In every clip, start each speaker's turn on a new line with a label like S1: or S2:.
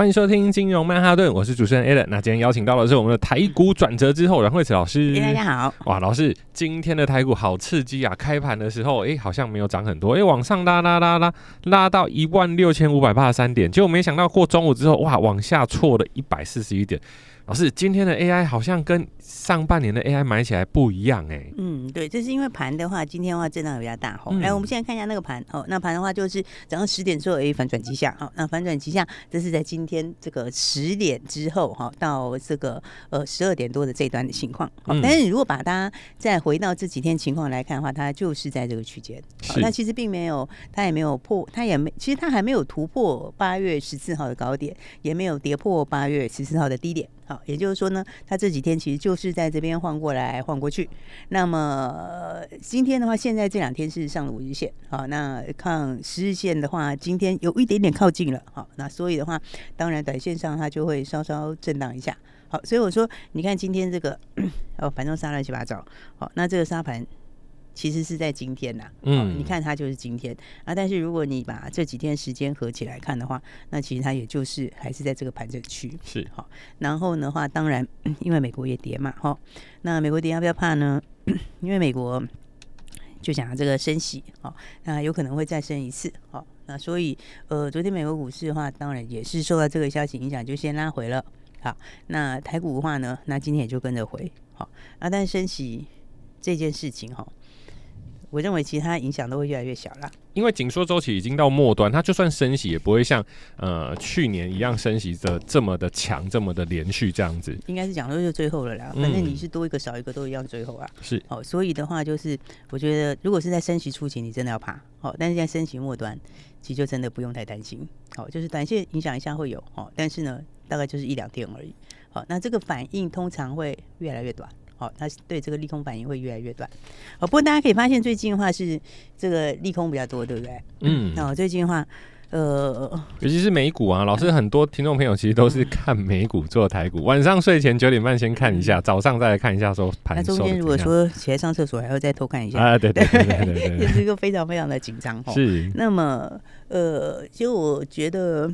S1: 欢迎收听金融曼哈顿，我是主持人 Alan。那今天邀请到的是我们的台股转折之后阮惠慈老师。
S2: 大家好，
S1: 哇，老师，今天的台股好刺激啊！开盘的时候，哎，好像没有涨很多，哎，往上拉拉拉拉，拉到一万六千五百八十三点，结果没想到过中午之后，哇，往下挫了一百四十一点。老师，今天的 AI 好像跟上半年的 AI 买起来不一样哎、欸。
S2: 嗯，对，这是因为盘的话，今天的话震荡比较大吼。来、嗯，我们现在看一下那个盘哦。那盘的话就是早上十点之后，哎，反转急下。好，那反转急下，这是在今天这个十点之后哈，到这个呃十二点多的这一段的情况。好，但是如果把它再回到这几天情况来看的话，它就是在这个区间。好，那其实并没有，它也没有破，它也没，其实它还没有突破八月十四号的高点，也没有跌破八月十四号的低点。好，也就是说呢，他这几天其实就是在这边晃过来晃过去。那么今天的话，现在这两天是上了五日线，好，那看十日线的话，今天有一点点靠近了，好，那所以的话，当然短线上它就会稍稍震荡一下。好，所以我说，你看今天这个 哦，反正杀乱七八糟，好，那这个沙盘。其实是在今天呐，嗯，你看它就是今天啊。但是如果你把这几天时间合起来看的话，那其实它也就是还是在这个盘整区，
S1: 是
S2: 好。然后的话，当然 因为美国也跌嘛，哈，那美国跌要不要怕呢？因为美国就讲这个升息，好，那有可能会再升一次，好，那所以呃，昨天美国股市的话，当然也是受到这个消息影响，就先拉回了。好，那台股的话呢，那今天也就跟着回，好啊。但升息这件事情，哈。我认为其他影响都会越来越小了，
S1: 因为紧缩周期已经到末端，它就算升息也不会像呃去年一样升息的这么的强，这么的连续这样子。
S2: 应该是讲说就最后了啦，反正你是多一个少一个都一样最后啊。
S1: 是，
S2: 哦，所以的话就是我觉得如果是在升息初期，你真的要怕，好，但是在升息末端，其实就真的不用太担心，好，就是短线影响一下会有，好，但是呢，大概就是一两天而已，好，那这个反应通常会越来越短。好，它对这个利空反应会越来越短。哦，不过大家可以发现，最近的话是这个利空比较多，对不对？嗯。哦，最近的话，呃，
S1: 尤其是美股啊，老师很多听众朋友其实都是看美股做台股，晚上睡前九点半先看一下，早上再来看一下说盘。那
S2: 中间如果说起来上厕所，还会再偷看一下
S1: 啊？对对对对对，对，
S2: 也是一个非常非常的紧张。
S1: 是。
S2: 那么，呃，其实我觉得。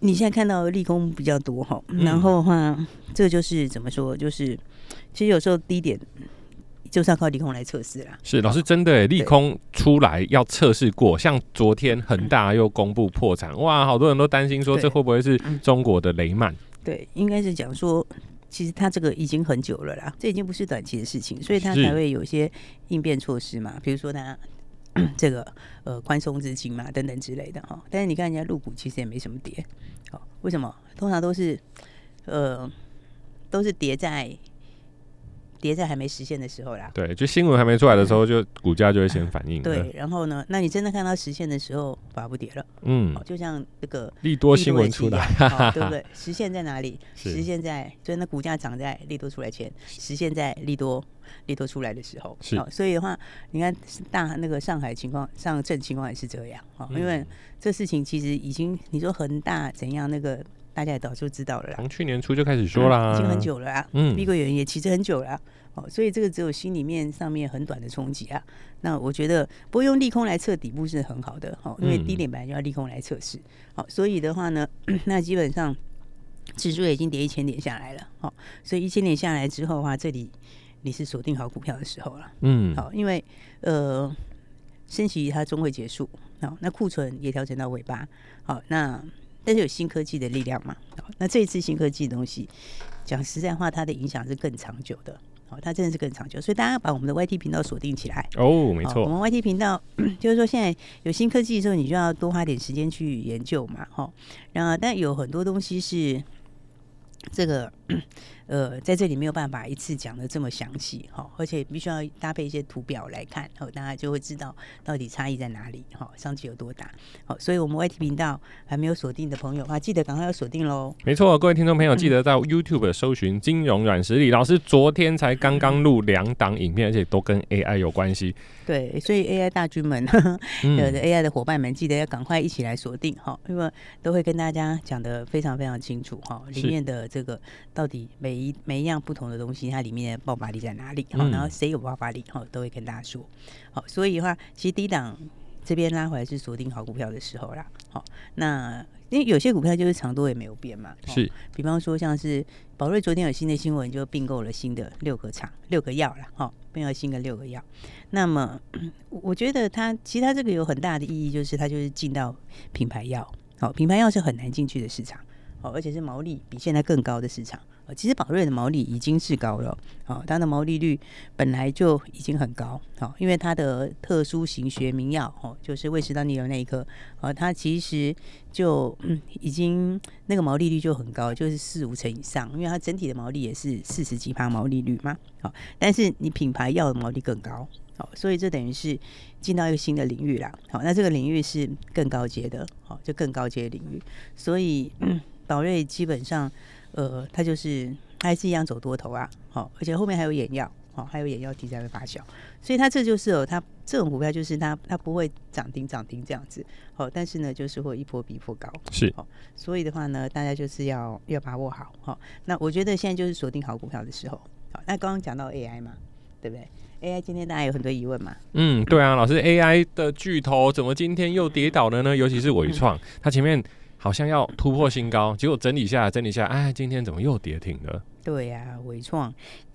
S2: 你现在看到利空比较多哈，然后的话，这个就是怎么说？就是其实有时候低点就是要靠利空来测试啦。
S1: 是老师真的，利空出来要测试过，像昨天恒大又公布破产，哇，好多人都担心说这会不会是中国的雷曼？
S2: 对，应该是讲说，其实它这个已经很久了啦，这已经不是短期的事情，所以它才会有一些应变措施嘛，比如说它。这个呃宽松资金嘛等等之类的哈，但是你看人家入股其实也没什么跌，好，为什么？通常都是呃都是跌在。跌在还没实现的时候啦，
S1: 对，就新闻还没出来的时候，就股价就会先反应。
S2: 对，然后呢，那你真的看到实现的时候，反而不跌了。嗯，就像这个
S1: 利多新闻出来，
S2: 对不对？实现在哪里？实现在，所以那股价涨在利多出来前，实现在利多利多出来的时候。是，所以的话，你看大那个上海情况，上证情况也是这样。哦，因为这事情其实已经，你说恒大怎样那个。大家也早就知道了啦，
S1: 从去年初就开始说啦，
S2: 嗯，已经很久了啊。嗯，碧桂园也其实很久了，啊，哦，所以这个只有心里面上面很短的冲击啊。那我觉得不过用利空来测底部是很好的，哦，因为低点本来就要利空来测试。好，所以的话呢，那基本上指数已经跌一千点下来了，好，所以一千点下来之后的话，这里你是锁定好股票的时候了。嗯，好，因为呃，升息它终会结束，好，那库存也调整到尾巴，好，那。但是有新科技的力量嘛？那这一次新科技的东西，讲实在话，它的影响是更长久的。哦，它真的是更长久。所以大家把我们的 YT 频道锁定起来
S1: 哦，没错，
S2: 我们 YT 频道 就是说现在有新科技的时候，你就要多花点时间去研究嘛，哈。然后但有很多东西是这个。呃，在这里没有办法一次讲的这么详细哈，而且必须要搭配一些图表来看，哦，大家就会知道到底差异在哪里哈，商机有多大。好，所以我们 YT 频道还没有锁定的朋友啊，记得赶快要锁定喽。
S1: 没错，各位听众朋友，记得在 YouTube 搜寻金融软实力。老师昨天才刚刚录两档影片，而且都跟 AI 有关系。
S2: 对，所以 AI 大军们，呵 呵有的 AI 的伙伴们，记得要赶快一起来锁定哈，因为都会跟大家讲的非常非常清楚哈，里面的这个到底每一每一样不同的东西，它里面的爆发力在哪里？好，然后谁有爆发力？好，都会跟大家说。好，所以的话，其实低档这边拉回来是锁定好股票的时候啦。好，那因为有些股票就是长多也没有变嘛。
S1: 是，
S2: 比方说像是宝瑞昨天有新的新闻，就并购了新的六个厂、六个药了。好，并购新的六个药。那么我觉得它其实它这个有很大的意义，就是它就是进到品牌药。好，品牌药是很难进去的市场。哦，而且是毛利比现在更高的市场。其实宝瑞的毛利已经是高了，哦，它的毛利率本来就已经很高，好，因为它的特殊型学名药，哦，就是胃食道逆流那一颗，哦，它其实就已经那个毛利率就很高，就是四五成以上，因为它整体的毛利也是四十几趴毛利率嘛，好，但是你品牌药的毛利更高，好，所以这等于是进到一个新的领域啦，好，那这个领域是更高阶的，好，就更高阶领域，所以嗯，宝瑞基本上。呃，它就是还是一样走多头啊，好，而且后面还有眼药，好，还有眼药题材的发酵，所以它这就是哦，它这种股票就是它它不会涨停涨停这样子，好，但是呢就是会一波比一波高，
S1: 是，
S2: 好，所以的话呢，大家就是要要把握好，好，那我觉得现在就是锁定好股票的时候，好，那刚刚讲到 AI 嘛，对不对？AI 今天大家有很多疑问嘛，
S1: 嗯，对啊，老师，AI 的巨头怎么今天又跌倒了呢？尤其是伟创，它前面。好像要突破新高，结果整理下来，整理下来，哎，今天怎么又跌停了？
S2: 对呀、啊，纬创，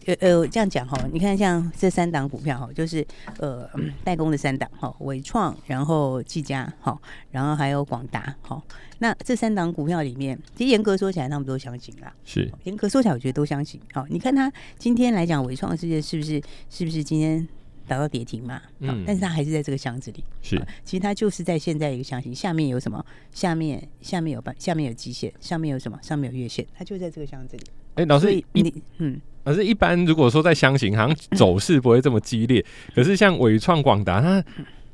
S2: 呃呃，这样讲哈，你看像这三档股票哈，就是呃 代工的三档哈，伟创，然后技嘉哈，然后还有广达哈，那这三档股票里面，其实严格说起来，他们都相信啦。
S1: 是，
S2: 严格说起来，我觉得都相信。好，你看他今天来讲，伟创世界是不是是不是今天？达到跌停嘛，嗯，但是它还是在这个箱子里。
S1: 是，
S2: 其实它就是在现在一个箱型，下面有什么？下面下面有半，下面有季线，上面有什么？上面有月线，它就在这个箱子里。
S1: 哎、欸，老师，你嗯，老师一般如果说在箱型，好像走势不会这么激烈。可是像伟创、广达，它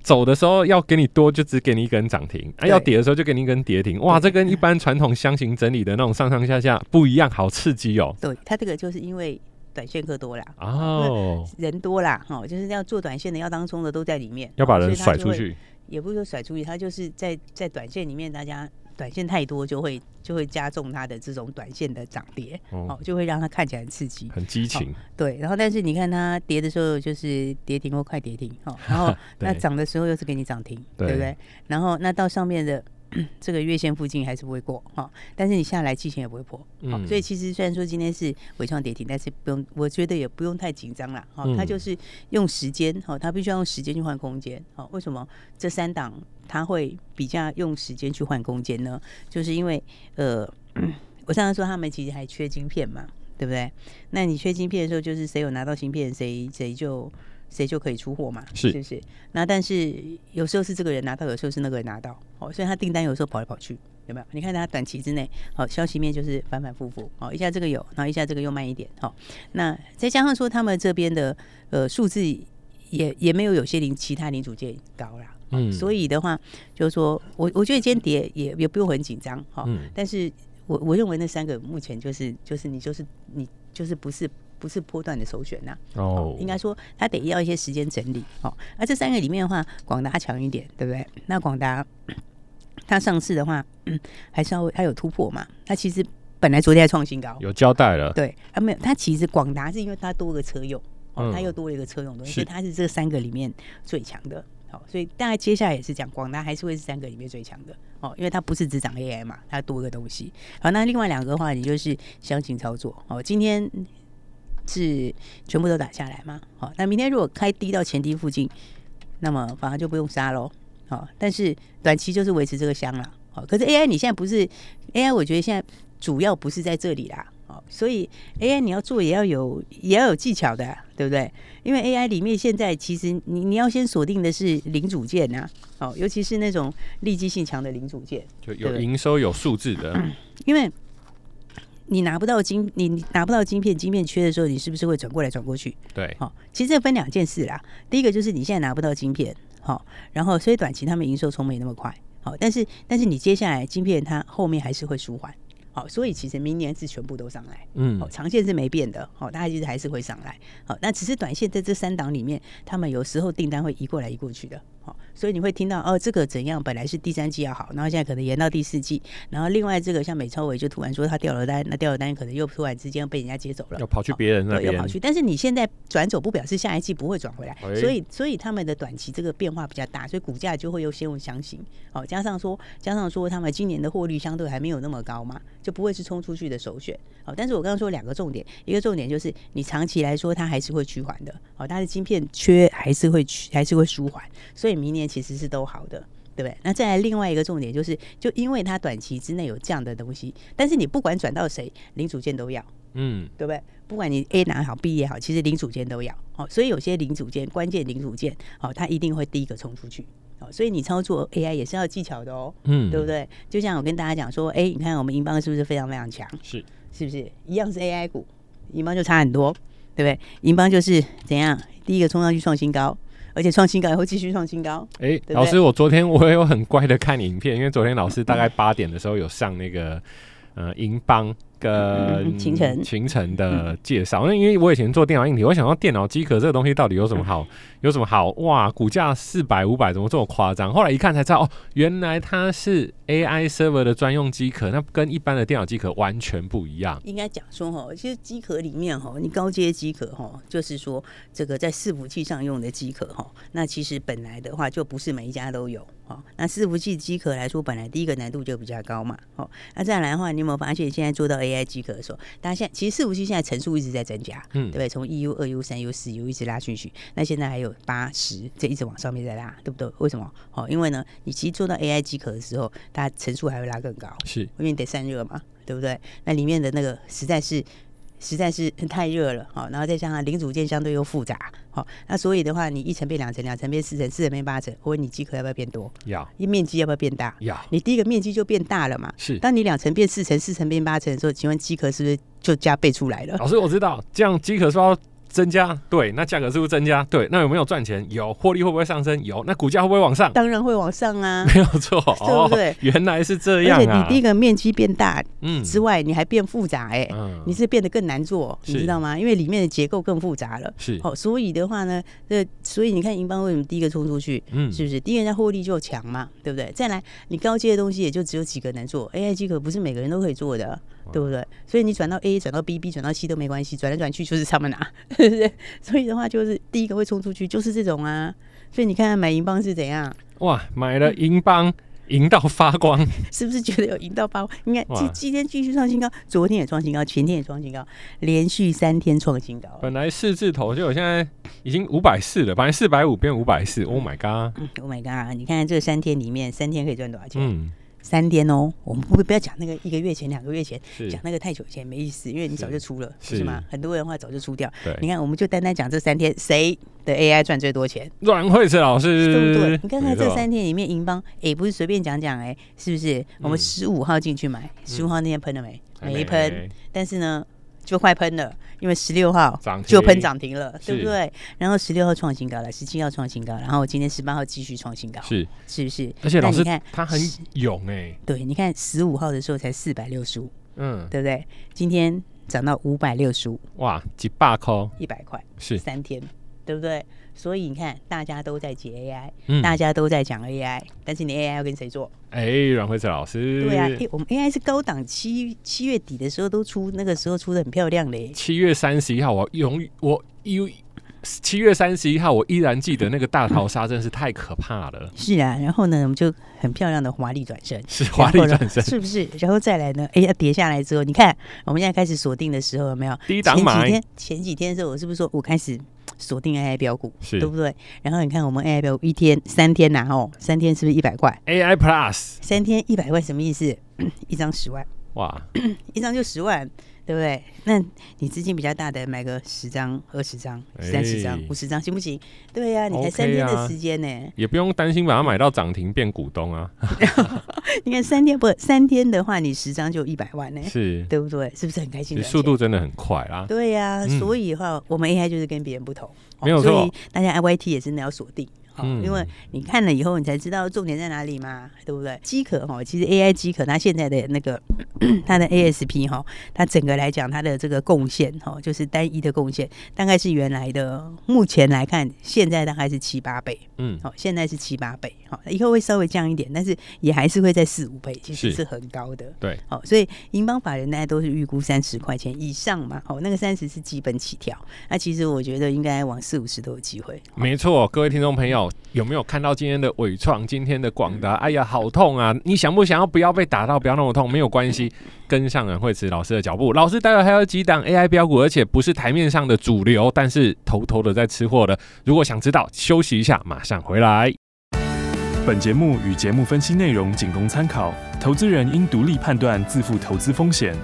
S1: 走的时候要给你多，就只给你一根涨停；啊，要跌的时候就给你一根跌停。哇，这跟一般传统箱型整理的那种上上下下不一样，好刺激哦。
S2: 对，它这个就是因为。短线客多啦，
S1: 哦，
S2: 人多啦，哦，就是要做短线的，要当冲的都在里面，
S1: 要把人甩出去，
S2: 也不是说甩出去，他就是在在短线里面，大家短线太多，就会就会加重它的这种短线的涨跌，哦，就会让它看起来很刺激，
S1: 很激情，
S2: 对，然后但是你看它跌的时候就是跌停或快跌停，哦，然后 那涨的时候又是给你涨停，对不对？然后那到上面的。这个月线附近还是不会过哈，但是你下来季线也不会破，嗯，所以其实虽然说今天是尾创跌停，但是不用，我觉得也不用太紧张了哈。它就是用时间哈，它必须要用时间去换空间。好，为什么这三档它会比较用时间去换空间呢？就是因为呃，我上次说他们其实还缺晶片嘛，对不对？那你缺晶片的时候，就是谁有拿到芯片，谁谁就。谁就可以出货嘛？是，是不是？那但是有时候是这个人拿到，有时候是那个人拿到，哦，所以他订单有时候跑来跑去，有没有？你看他短期之内，好，消息面就是反反复复，哦，一下这个有，然后一下这个又慢一点，好，那再加上说他们这边的呃数字也也没有有些零其他零组件高啦，嗯，所以的话就是说我我觉得今天跌也也不用很紧张，哈，嗯，但是我我认为那三个目前就是就是你就是你就是不是。不是波段的首选呐、啊，哦，哦，应该说它得要一些时间整理，哦，那这三个里面的话，广达强一点，对不对？那广达 它上市的话，嗯，还稍微它有突破嘛？它其实本来昨天还创新高，
S1: 有交代了，
S2: 对，啊没有，它其实广达是因为它多个车用，哦，它又多了一个车用东西，所以它是这三个里面最强的，好，所以大概接下来也是讲广达还是会是三个里面最强的，哦，因为它不是只涨 AI 嘛，它多个东西，好，那另外两个的话，你就是相信操作，哦，今天。是全部都打下来嘛？好，那明天如果开低到前低附近，那么反而就不用杀喽。好，但是短期就是维持这个箱了。好，可是 AI 你现在不是 AI，我觉得现在主要不是在这里啦。好，所以 AI 你要做也要有也要有技巧的、啊，对不对？因为 AI 里面现在其实你你要先锁定的是零组件呐、啊，哦，尤其是那种利基性强的零组件，
S1: 就有营收有数字的，
S2: 因为你拿不到晶，你拿不到晶片，晶片缺的时候，你是不是会转过来转过去？
S1: 对，
S2: 好，其实这分两件事啦。第一个就是你现在拿不到晶片，好，然后所以短期他们营收从没那么快，好，但是但是你接下来晶片它后面还是会舒缓。好，所以其实明年是全部都上来，嗯，好，长线是没变的，好，大家其实还是会上来，好，那只是短线在这三档里面，他们有时候订单会移过来移过去的。好，所以你会听到哦，这个怎样？本来是第三季要好，然后现在可能延到第四季。然后另外这个像美超伟就突然说他掉了单，那掉了单可能又突然之间被人家接走了，
S1: 要跑去别人那边，
S2: 要跑去。但是你现在转走不表示下一季不会转回来，所以所以他们的短期这个变化比较大，所以股价就会又先用箱型。好，加上说加上说他们今年的获利相对还没有那么高嘛，就不会是冲出去的首选。好，但是我刚刚说两个重点，一个重点就是你长期来说它还是会趋缓的。好，它的晶片缺还是会趋还是会舒缓，所以明年其实是。都好的，对不对？那再来另外一个重点就是，就因为它短期之内有这样的东西，但是你不管转到谁，零组件都要，嗯，对不对？不管你 A 拿好 B 也好，其实零组件都要，哦，所以有些零组件关键零组件，哦，它一定会第一个冲出去，哦，所以你操作 AI 也是要技巧的哦，嗯，对不对？就像我跟大家讲说，哎，你看我们银邦是不是非常非常强？是，是不是一样是 AI 股，银邦就差很多，对不对？银邦就是怎样，第一个冲上去创新高。而且创新高以后继续创新高。哎、欸，
S1: 老师，我昨天 我也有很乖的看影片，因为昨天老师大概八点的时候有上那个呃银邦。跟秦晨秦晨的介绍，那因为我以前做电脑硬体，我想到电脑机壳这个东西到底有什么好，有什么好哇？股价四百五百，怎么这么夸张？后来一看才知道，哦，原来它是 AI server 的专用机壳，那跟一般的电脑机壳完全不一样。
S2: 应该讲说哈，其实机壳里面哈，你高阶机壳哈，就是说这个在伺服器上用的机壳哈，那其实本来的话就不是每一家都有。那伺服器机壳来说，本来第一个难度就比较高嘛。好，那再来的话，你有没有发现现在做到 AI 机壳的时候，大家现在其实伺服器现在层数一直在增加，嗯，对不对？从一 U、二 U、三 U、四 U 一直拉进去，那现在还有八十，这一直往上面在拉，对不对？为什么？哦，因为呢，你其实做到 AI 机壳的时候，大家层数还会拉更高，是，因为你得散热嘛，对不对？那里面的那个实在是。实在是太热了，好，然后再加上零组件相对又复杂，好，那所以的话，你一层变两层，两层变四层，四层变八层，我问你机壳要不要变多？要，一面积要不要变大？要，你第一个面积就变大了嘛？是，当你两层变四层，四层变八层的时候，请问机壳是不是就加倍出来了？
S1: 老师，我知道，这样机壳是要。增加对，那价格是不是增加？对，那有没有赚钱？有，获利会不会上升？有，那股价会不会往上？
S2: 当然会往上啊，
S1: 没有错，对不对？原来是这样啊！
S2: 而且你第一个面积变大，嗯，之外你还变复杂，哎，嗯，你是变得更难做，你知道吗？因为里面的结构更复杂了，是哦。所以的话呢，这所以你看银邦为什么第一个冲出去？嗯，是不是？第一个人家获利就强嘛，对不对？再来，你高阶的东西也就只有几个能做，AI 机壳不是每个人都可以做的。对不对？所以你转到 A，转到 B，B 转到 C 都没关系，转来转去就是他们拿，对不对？所以的话，就是第一个会冲出去，就是这种啊。所以你看看买银邦是怎样？
S1: 哇，买了银邦，赢到发光，
S2: 是不是觉得有赢到发光？你看今今天继续创新高，昨天也创新高，前天也创新高，连续三天创新高。
S1: 本来四字头，就我现在已经五百四了，本来四百五变五百四，Oh my god！Oh
S2: my god！你看这三天里面，三天可以赚多少钱？嗯。三天哦，我们不会不要讲那个一个月前、两个月前，讲那个太久以前没意思，因为你早就出了，是，是吗？很多人的话早就出掉。对，你看，我们就单单讲这三天，谁的 AI 赚最多钱？
S1: 阮慧慈老师，
S2: 对不对？你看看这三天里面，银邦哎，不是随便讲讲哎，是不是？我们十五号进去买，十五号那天喷了没？没喷，但是呢。就快喷了，因为十六号就喷涨停了，对不对？然后十六号创新高了，十七号创新高，然后今天十八号继续创新高，是。是不是？
S1: 而且老师你看他很勇哎、欸，
S2: 对，你看十五号的时候才四百六十五，嗯，对不对？今天涨到五百六十五，
S1: 哇，几百块，
S2: 一百块，是。三天，对不对？所以你看，大家都在解 AI，、嗯、大家都在讲 AI，但是你 AI 要跟谁做？
S1: 哎，阮慧慈老师，
S2: 对啊，哎，我们 AI 是高档，七七月底的时候都出，那个时候出的很漂亮嘞。
S1: 七月三十一号，我永我有七月三十一号，我依然记得那个大逃杀，真是太可怕了。
S2: 是啊，然后呢，我们就很漂亮的华丽转身，
S1: 是华丽转身，
S2: 是不是？然后再来呢？哎，呀跌下来之后，你看我们现在开始锁定的时候有没有？
S1: 第一档买。
S2: 前几天前几天的时候，我是不是说我开始？锁定 AI 标股，是对不对？然后你看我们 AI 标股一天三天呐，哦，三天是不是一百块？AI
S1: Plus
S2: 三天一百块什么意思？一张十万，
S1: 哇，
S2: 一张就十万。对不对？那你资金比较大的，买个十张、二十张、三十张、五十张，行不行？对呀、啊，你才三天的时间呢、欸，
S1: 也不用担心把它买到涨停变股东啊。
S2: 你看三天不三天的话，你十张就一百万呢、欸，
S1: 是
S2: 对不对？是不是很开心？
S1: 速度真的很快啦。
S2: 对呀、啊，所以的话，嗯、我们 AI 就是跟别人不同，
S1: 没有错。
S2: 所以大家 IYT 也真的要锁定。嗯，因为你看了以后，你才知道重点在哪里嘛，对不对？机壳哈，其实 AI 机壳它现在的那个 它的 ASP 哈，它整个来讲它的这个贡献哈，就是单一的贡献，大概是原来的，目前来看现在大概是七八倍，嗯，好，现在是七八倍，好，以后会稍微降一点，但是也还是会在四五倍，其实是很高的，
S1: 对，
S2: 好，所以银邦法人大家都是预估三十块钱以上嘛，好，那个三十是基本起跳，那其实我觉得应该往四五十都有机会，
S1: 没错，各位听众朋友。有没有看到今天的伟创，今天的广达？哎呀，好痛啊！你想不想要不要被打到，不要那么痛？没有关系，跟上阮慧慈老师的脚步。老师待会还有几档 AI 标股，而且不是台面上的主流，但是偷偷的在吃货的。如果想知道，休息一下，马上回来。
S3: 本节目与节目分析内容仅供参考，投资人应独立判断，自负投资风险。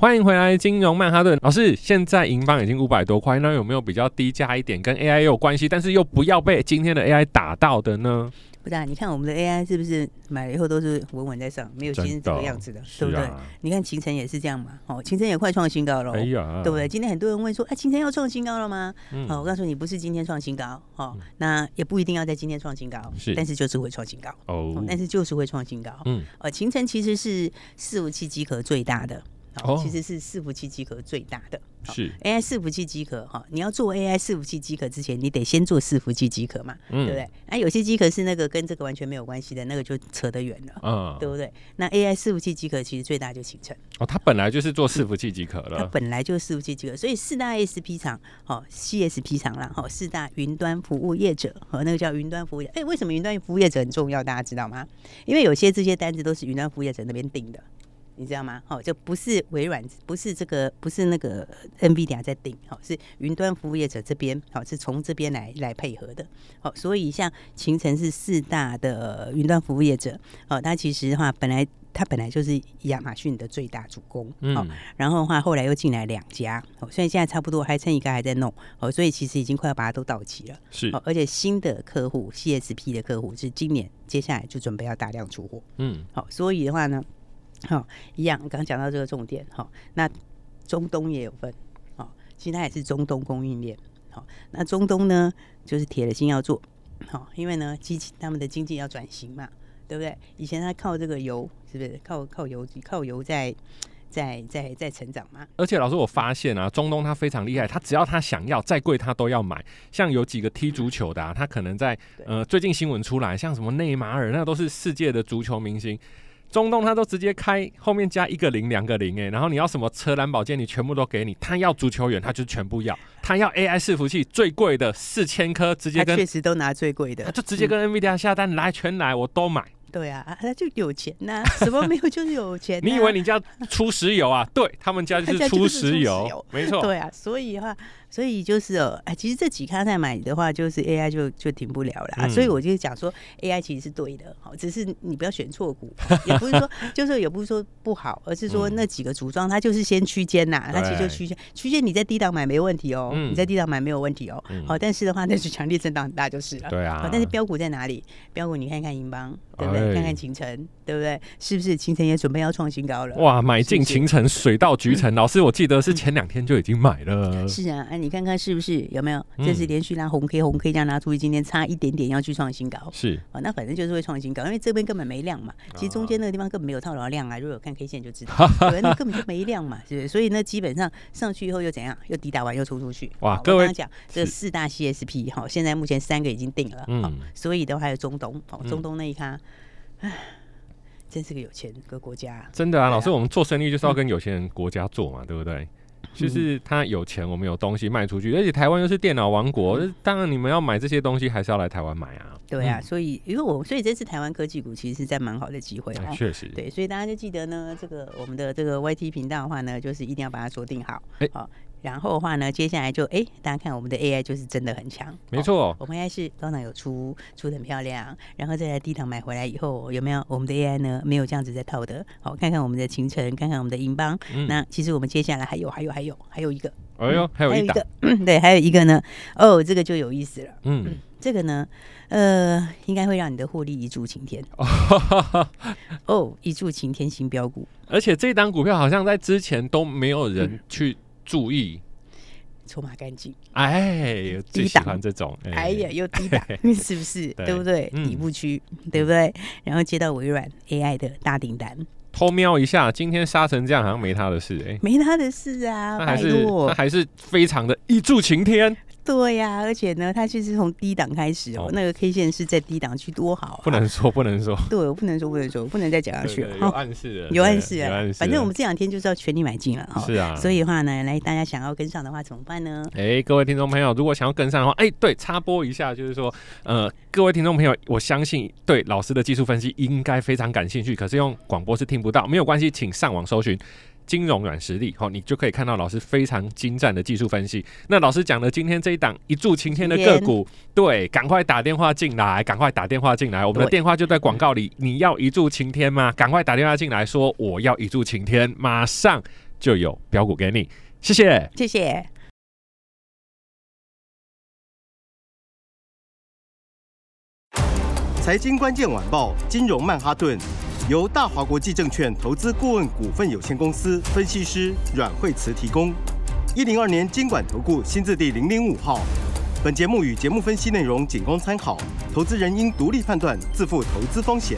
S1: 欢迎回来，金融曼哈顿老师。现在银邦已经五百多块，那有没有比较低价一点，跟 AI 有关系，但是又不要被今天的 AI 打到的呢？
S2: 不大，你看我们的 AI 是不是买了以后都是稳稳在上，没有今天这个样子的，的对不对？啊、你看秦晨也是这样嘛，哦，秦晨也快创新高了，哎呀，对不对？今天很多人问说，哎，秦晨要创新高了吗？嗯、哦，我告诉你，不是今天创新高，哦，嗯、那也不一定要在今天创新高，是，但是就是会创新高，哦，哦，但是就是会创新高，嗯，呃，秦晨其实是四五七集合最大的。哦，其实是伺服器机壳最大的，是 AI 伺服器机壳哈。你要做 AI 伺服器机壳之前，你得先做伺服器机壳嘛，嗯、对不对？那有些机壳是那个跟这个完全没有关系的，那个就扯得远了，嗯，对不对？那 AI 伺服器机壳其实最大就形成
S1: 哦，它本来就是做伺服器机壳了，
S2: 它本来就是伺服器机壳，所以四大 SP 厂，哦，CSP 厂啦，哈，四大云端服务业者和那个叫云端服务业，哎，为什么云端服务业者很重要？大家知道吗？因为有些这些单子都是云端服务业者那边定的。你知道吗？好，就不是微软，不是这个，不是那个 NVIDIA 在顶，好，是云端服务业者这边，好，是从这边来来配合的，好，所以像秦晨是四大的云端服务业者，哦，它其实的话，本来它本来就是亚马逊的最大主攻，好，然后的话后来又进来两家，哦，所以现在差不多还剩一个还在弄，哦，所以其实已经快要把它都到齐了，是，而且新的客户 CSP 的客户是今年接下来就准备要大量出货，嗯，好，所以的话呢。好，一样，刚刚讲到这个重点，好，那中东也有份，好，其实它也是中东供应链，好，那中东呢，就是铁了心要做，好，因为呢，机器他们的经济要转型嘛，对不对？以前他靠这个油，是不是靠靠油靠油在在在在成长嘛？
S1: 而且老师，我发现啊，中东他非常厉害，他只要他想要再贵，他都要买。像有几个踢足球的，啊，他可能在呃最近新闻出来，像什么内马尔，那都是世界的足球明星。中东他都直接开后面加一个零两个零哎，然后你要什么车蓝宝剑，你全部都给你，他要足球员他就全部要，他要 AI 伺服器最贵的四千颗直接跟
S2: 确实都拿最贵的，
S1: 他就直接跟 NVIDIA 下单、嗯、来全来我都买。
S2: 对啊，他就有钱呐、啊，什么没有就是有钱、啊。
S1: 你以为你家出石油啊？对他们家就是出石油，没错。
S2: 对啊，所以的话。所以就是哦，哎，其实这几咖在买的话，就是 AI 就就停不了了。嗯、所以我就讲说，AI 其实是对的，好，只是你不要选错股，也不是说，就是也不是说不好，而是说那几个组装它就是先区间呐，它其实就区间，区间你在低档买没问题哦，嗯、你在低档买没有问题哦，好、嗯，但是的话那是强烈震荡很大就是了，对啊。但是标股在哪里？标股你看看银邦，对不对？哎、看看秦城，对不对？是不是秦城也准备要创新高了？
S1: 哇，买进秦城，水到渠成。老师，我记得是前两天就已经买了。
S2: 是啊。你看看是不是有没有？这是连续拉红 K，红 K 这样拉出去，今天差一点点要去创新高。是啊，那反正就是会创新高，因为这边根本没量嘛。其实中间那个地方根本没有套牢量啊。如果有看 K 线就知道，对，那根本就没量嘛，是不是？所以呢基本上上去以后又怎样？又抵打完又冲出去。哇，各位，讲这四大 CSP 哈，现在目前三个已经定了，嗯，所以的话还有中东，哦，中东那一咖，唉，真是个有钱个国家。
S1: 真的啊，老师，我们做生意就是要跟有钱人国家做嘛，对不对？就是他有钱，我们有东西卖出去，而且台湾又是电脑王国，嗯、当然你们要买这些东西，还是要来台湾买啊。
S2: 对啊，所以因为我所以这次台湾科技股其实是在蛮好的机会啊，确实。对，所以大家就记得呢，这个我们的这个 YT 频道的话呢，就是一定要把它锁定好。哎，好，然后的话呢，接下来就哎，大家看我们的 AI 就是真的很强，
S1: 没错，
S2: 哦、我们 AI 是高档有出出的很漂亮，然后再来低档买回来以后有没有我们的 AI 呢？没有这样子在套的。好，看看我们的勤诚，看看我们的银邦。嗯、那其实我们接下来还有还有还有还有一个，
S1: 哎呦，还有一个，
S2: 对，还有一个呢。哦，这个就有意思了。嗯，嗯，这个呢，呃，应该会让你的获利一柱擎天。哦，一柱擎天新标股，
S1: 而且这档股票好像在之前都没有人去。注意，
S2: 筹码干净，
S1: 哎，最喜欢这种，
S2: 哎。呀，又低档，是不是？对。不对？底部区，对不对？然后接到微软 AI 的大订单，
S1: 偷瞄一下，今天杀成这样，好像没他的事，哎，
S2: 没他的事啊，
S1: 那还是他还是非常的一柱擎天。
S2: 对呀、啊，而且呢，它就是从低档开始哦，哦那个 K 线是在低档区多好、啊，
S1: 不能说不能说，
S2: 对，我不能说不能说，不能再讲下去了，
S1: 有暗示了，
S2: 有暗示啊，反正我们这两天就是要全力买进了哈，
S1: 是啊，
S2: 所以的话呢，来大家想要跟上的话怎么办呢？
S1: 哎，各位听众朋友，如果想要跟上的话，哎，对，插播一下，就是说，呃，各位听众朋友，我相信对老师的技术分析应该非常感兴趣，可是用广播是听不到，没有关系，请上网搜寻。金融软实力，好，你就可以看到老师非常精湛的技术分析。那老师讲的今天这一档一柱擎天的个股，对，赶快打电话进来，赶快打电话进来，我们的电话就在广告里。你要一柱擎天吗？赶快打电话进来，说我要一柱擎天，马上就有标股给你。谢谢，
S2: 谢谢。
S4: 财经关键晚报，金融曼哈顿。由大华国际证券投资顾问股份有限公司分析师阮惠慈提供。一零二年监管投顾新字第零零五号。本节目与节目分析内容仅供参考，投资人应独立判断，自负投资风险。